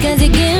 cause it gives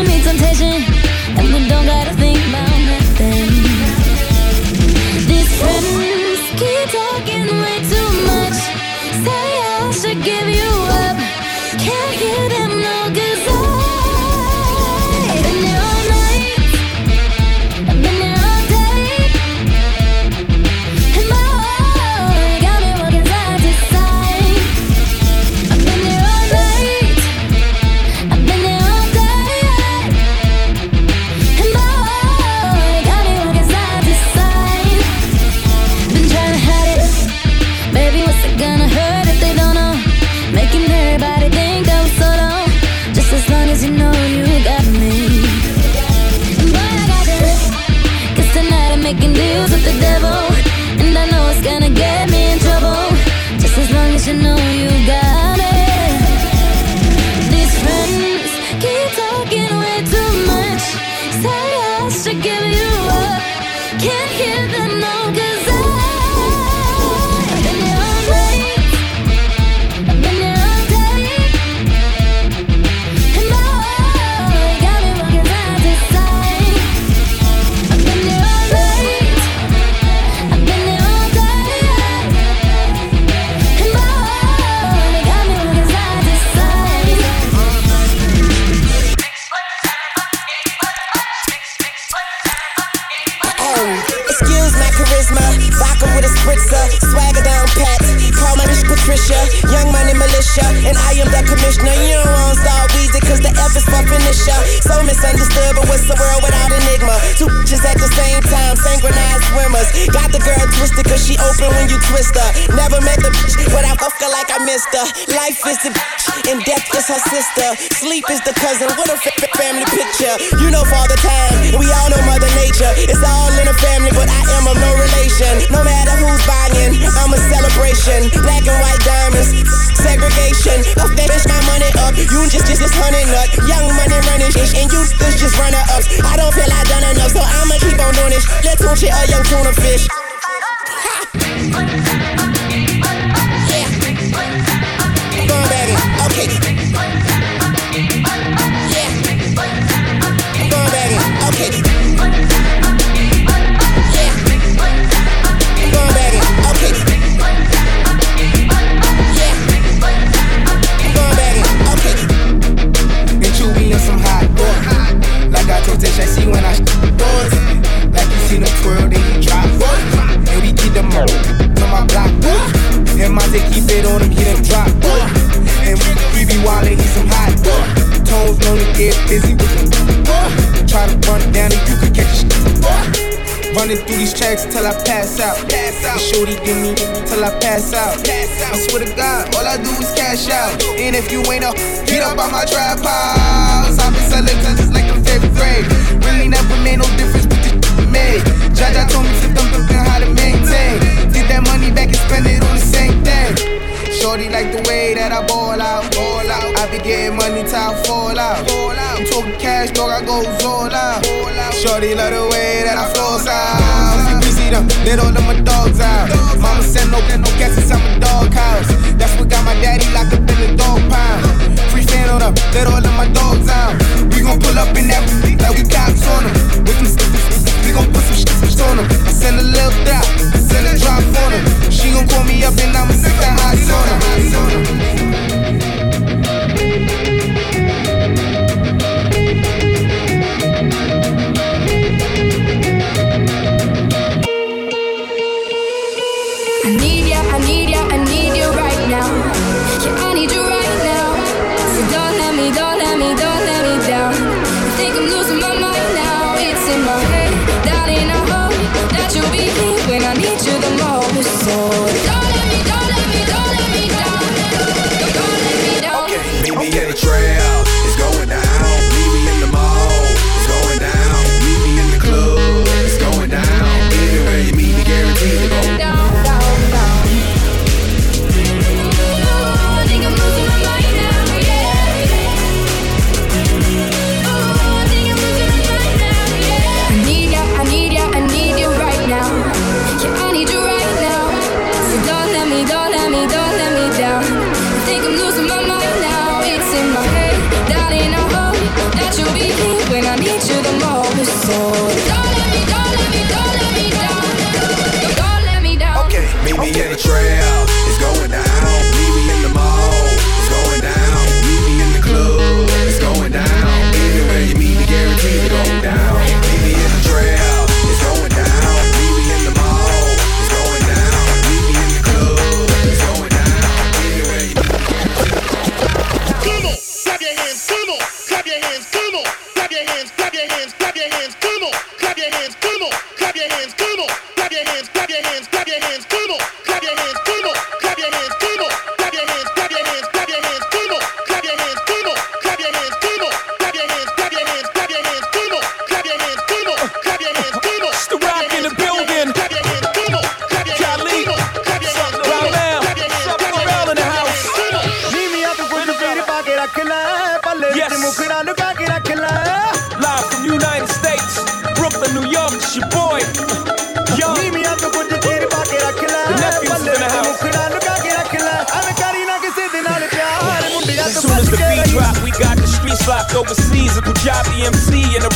Got the girl twisted cause she open when you twist her. Never met the bitch, but I fuck her like I missed her. Life is the bitch, and death is her sister. Sleep is the cousin, what a family picture. You know father time, we all know mother nature. It's all in the family, but I am of no relation. No matter who's buying, I'm a celebration. Black and white diamonds segregation. Up that bitch, my money up. You just just this hunting nut. Young money running shit, and you this just runner ups. I don't feel I done enough, so I'ma keep on doing this. Let's go it a young tuna fish. Ha! running through these tracks till I pass out. Pass out. Shorty give me till I pass out. pass out. I swear to God, all I do is cash out. And if you ain't up, get up on my trap house. I've been selling cause like a fifth grade. Really never made no difference with the shit we made. Jaja told me to thump up and how to maintain. Get that money back and spend it on the same thing. Shorty like the way that I ball out, ball out. I be getting money till I fall out, fall out. I'm talking cash, dog, I go all out. out. Shorty love the way that I flow out. Busy them, let all them my dogs out. Mama said no, no guesses, I'm a dog house. Overseas. A Panjabi MC in the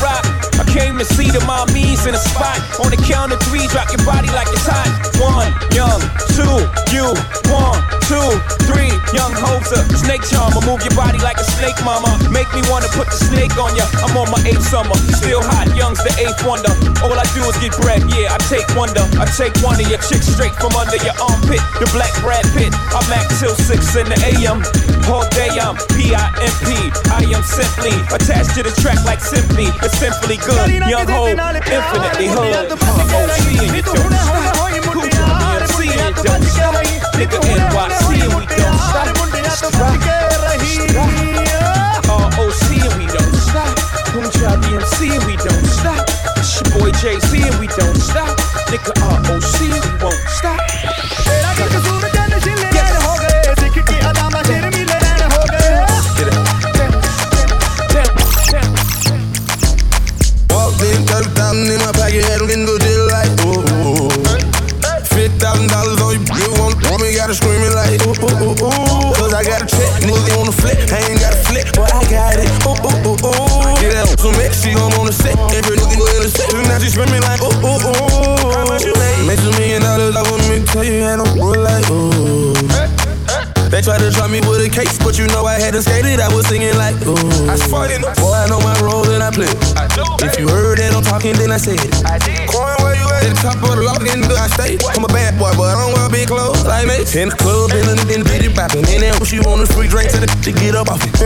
see the mommies in a spot. On the count of three, drop your body like it's hot. One, young, two, you. One, two, three, young Hova. Snake charmer, move your body like a snake, mama. Make me wanna put the snake on ya. I'm on my eighth summer, still hot. Young's the eighth wonder. All I do is get bread, yeah. I take wonder. I take one of your chicks straight from under your armpit. The black Brad Pitt. I'm at till six in the AM. All day I'm P-I-M-P. I am simply attached to the track like simply. It's simply good. Young Hov, infinitely hood. OC and you don't stop. Cool BMC and you don't stop. Nigga NYC and we don't stop. ROC and we don't stop. Panjabi MC and we don't stop. It's your boy Jay-Z and we don't stop. Nigga ROC we won't stop. Flip, I ain't got a flip, but I got it, ooh, ooh, ooh, ooh. Get that some X, she home on the set, every nigga go in the set, now she me like, ooh, ooh, ooh. How much you made? Make some million dollars, I want me to tell you, and I'm real like, ooh. They tried to try me with a case, but you know I had to skate it. I was singing like, ooh. I spot in boy, I know my role and I play. I do. If you heard that I'm talking, then I said it. I did. At the top of the lock, in I stay. I'm a bad boy, but I don't wear big clothes like me. In the club, in the then bitty poppin'. And then she want a free drink to the to get up off it.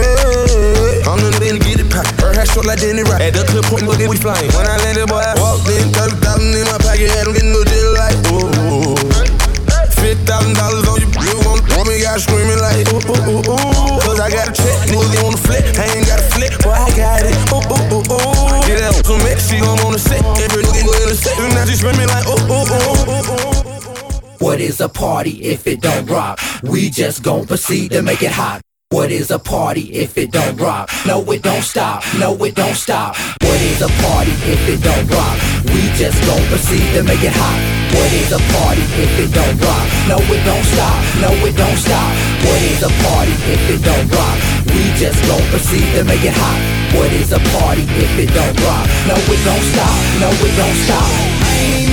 I'm the then get it poppin'. Her hair short like Danny Rock. At the clip point, look at we flying. When I landed, boy, I walked in, 30,000 in my pocket, had them getting no deal like, thousand dollars on you, you want, got screaming like ooh ooh ooh ooh. Cause I got a check, on the flip, I ain't got a I got it. Ooh ooh ooh ooh. Get X, she home on the set, every nigga in the set, now she screaming like ooh ooh ooh ooh ooh. What is a party if it don't rock? We just gon' proceed to make it hot. What is a party if it don't rock? No, it don't stop. No, it don't stop. What is a party if it don't rock? We just gon' proceed to make it hot. What is a party if it don't rock? No, it don't stop. No, it don't stop. What is a party if it don't rock? We just gon' proceed to make it hot. What is a party if it don't rock? No, it don't stop. No, it don't stop. She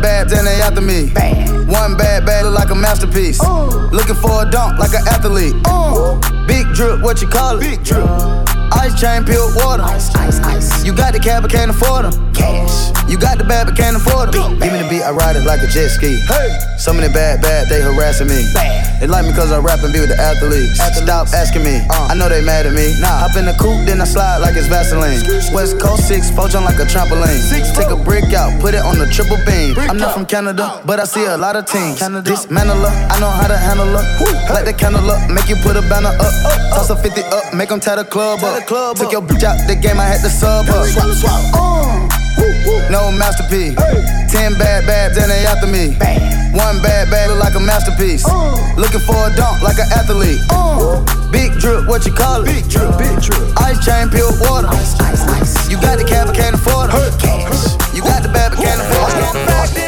bad and they after me. One bad bad look like a masterpiece. Looking for a dunk like an athlete. Big drip, what you call it? Big drip. Ice chain, pure water. Ice, ice, ice. You got the cab, but can't afford them. Cash. You got the bad, but can't afford them. Give me the beat, I ride it like a jet ski. Hey. Some of the bad, bad, they harassing me. They like me cause I rap and be with the athletes. Stop asking me, uh. I know they mad at me. Nah. Hop in the coupe, then I slide like it's Vaseline. West Coast 6, four jump like a trampoline. Six, Take a brick out, put it on the triple beam. I'm not from Canada, but I see a lot of lot of teams. Dismantle her, I know how to handle her. Light the candle up, make you put a banner up. Toss a 50 up, make them tie the club up. Took your bitch out the game, I had to sub her. Swap, swap, uh. No masterpiece. Ten bad babs and they after me. One bad bad look like a masterpiece. Uh. Looking for a dunk like an athlete. Uh. Big drip, what you call it? Big drip, big drip. Ice chain, pure water. Ice, ice, ice. You got the cab, but can't afford it. You got the bag, but can't afford it.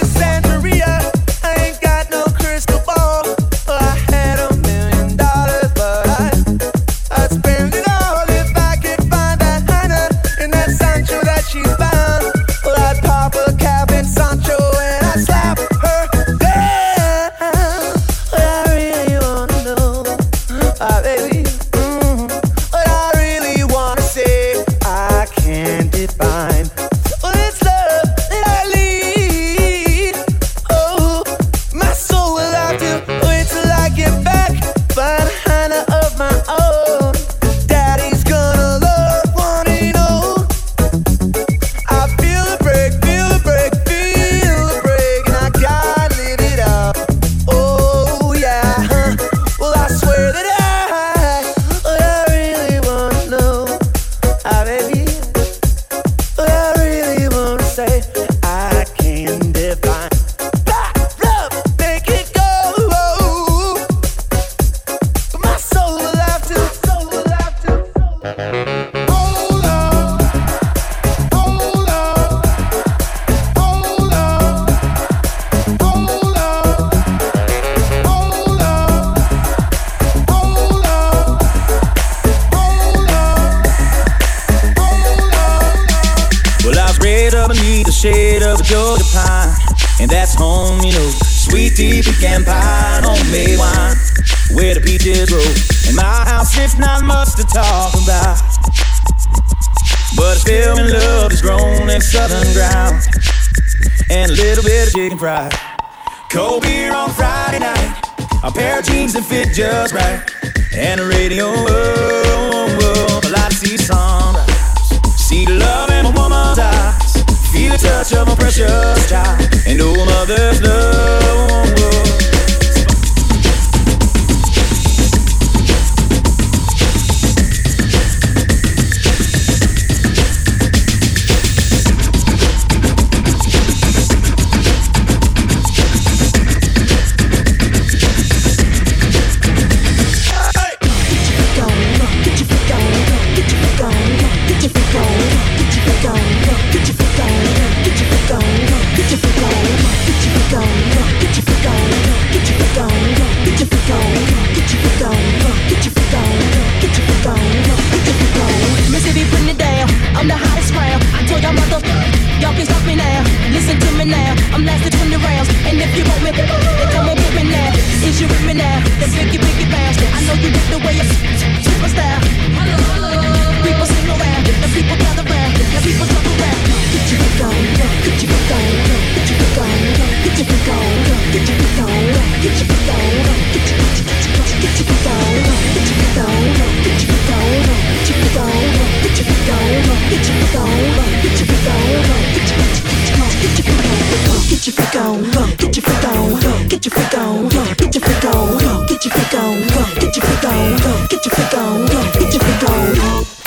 shade of a needle, shade of a Georgia pine. And that's home, you know. Sweet tea, pecan pie, homemade wine. Where the peaches grow. And my house, it's not much to talk about. But a still in love is grown in southern ground. And a little bit of chicken fried. Cold beer on Friday night. A pair of jeans that fit just right. And a radio. Oh, oh, oh, a lot of sea sunrise. See the love in a woman's eyes the touch of my precious child and oh mother's love. freak on, get your freak on, get your freak on, get your freak on, get your freak on, get your freak on, get your freak on.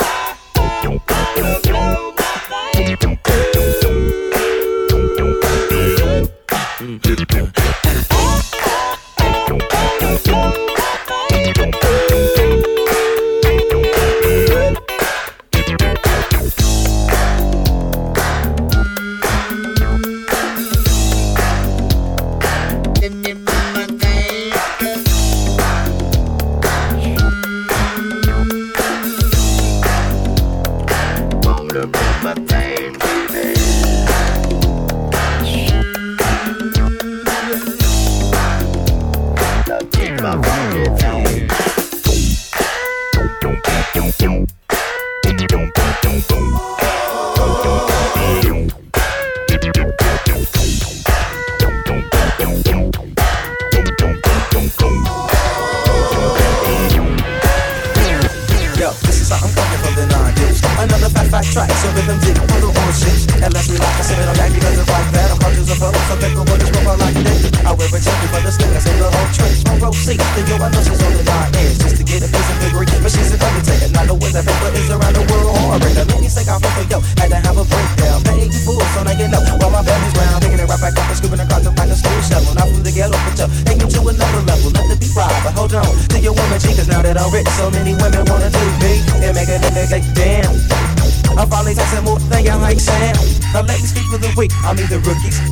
to prove my fame,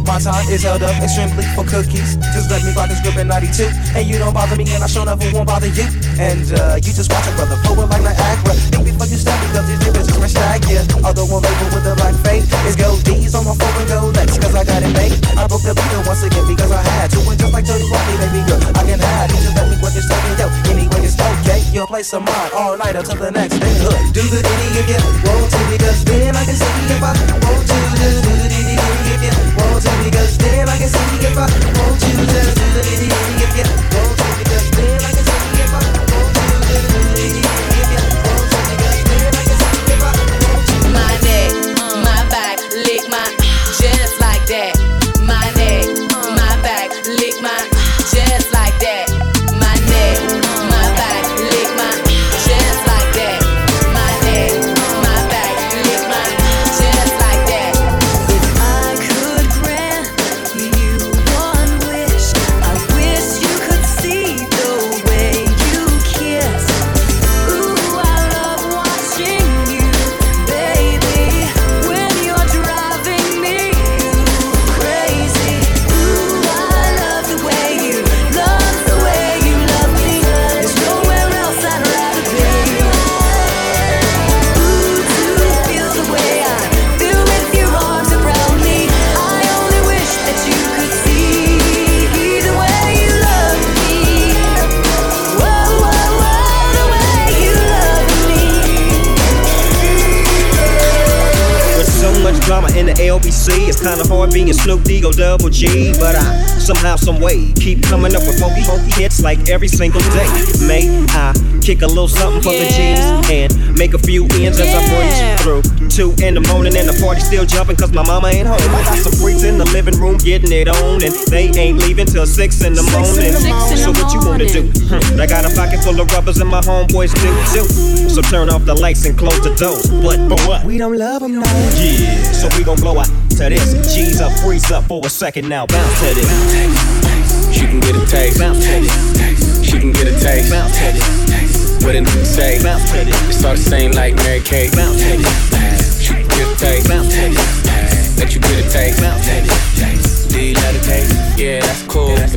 My time is held up extremely for cookies. Just let me rock this grip in 92. And you don't bother me, and I sure never won't bother you. And uh, you just watch a brother forward like Niagara. Think before you step, because these niggas just rest stag, yeah. Although one label with a black fade is gold D's on my phone and go legs, cause I got it made. I broke the beat once again because I had to. And just like Dirty Rodney, baby girl, I can hide. You just let me what you're saying, yo. Anyway, it's okay. You'll play some mine all night until the next day. Look, do the ditty again. Roll to because then I can see if I want to do because then I can see if I want to just do the ditty if you want to because can kinda hard being Snoop D Double G. But I somehow, some way, keep coming up with funky, funky hits like every single day. May I kick a little something for the G's and make a few ends as I breeze through. Two in the morning and the party still jumping cause my mama ain't home. I got some freaks in the living room getting it on and they ain't leaving till six in the morning. So what you wanna do? Hmm, I got a pocket full of rubbers and my homeboys do too. So turn off the lights and close the doors. But, but what? We don't love them now. Yeah. So we gon' blow out to this. G's up, freeze up for a second now. Bounce to this. She can get a taste. Bounce to this. She can get a taste. Bounce to this. What a nigga say. Bounce to this. It's all the same like Mary Kate. Bounce to this get a taste. Let you get a taste. Do you love the taste? Yeah, that's cool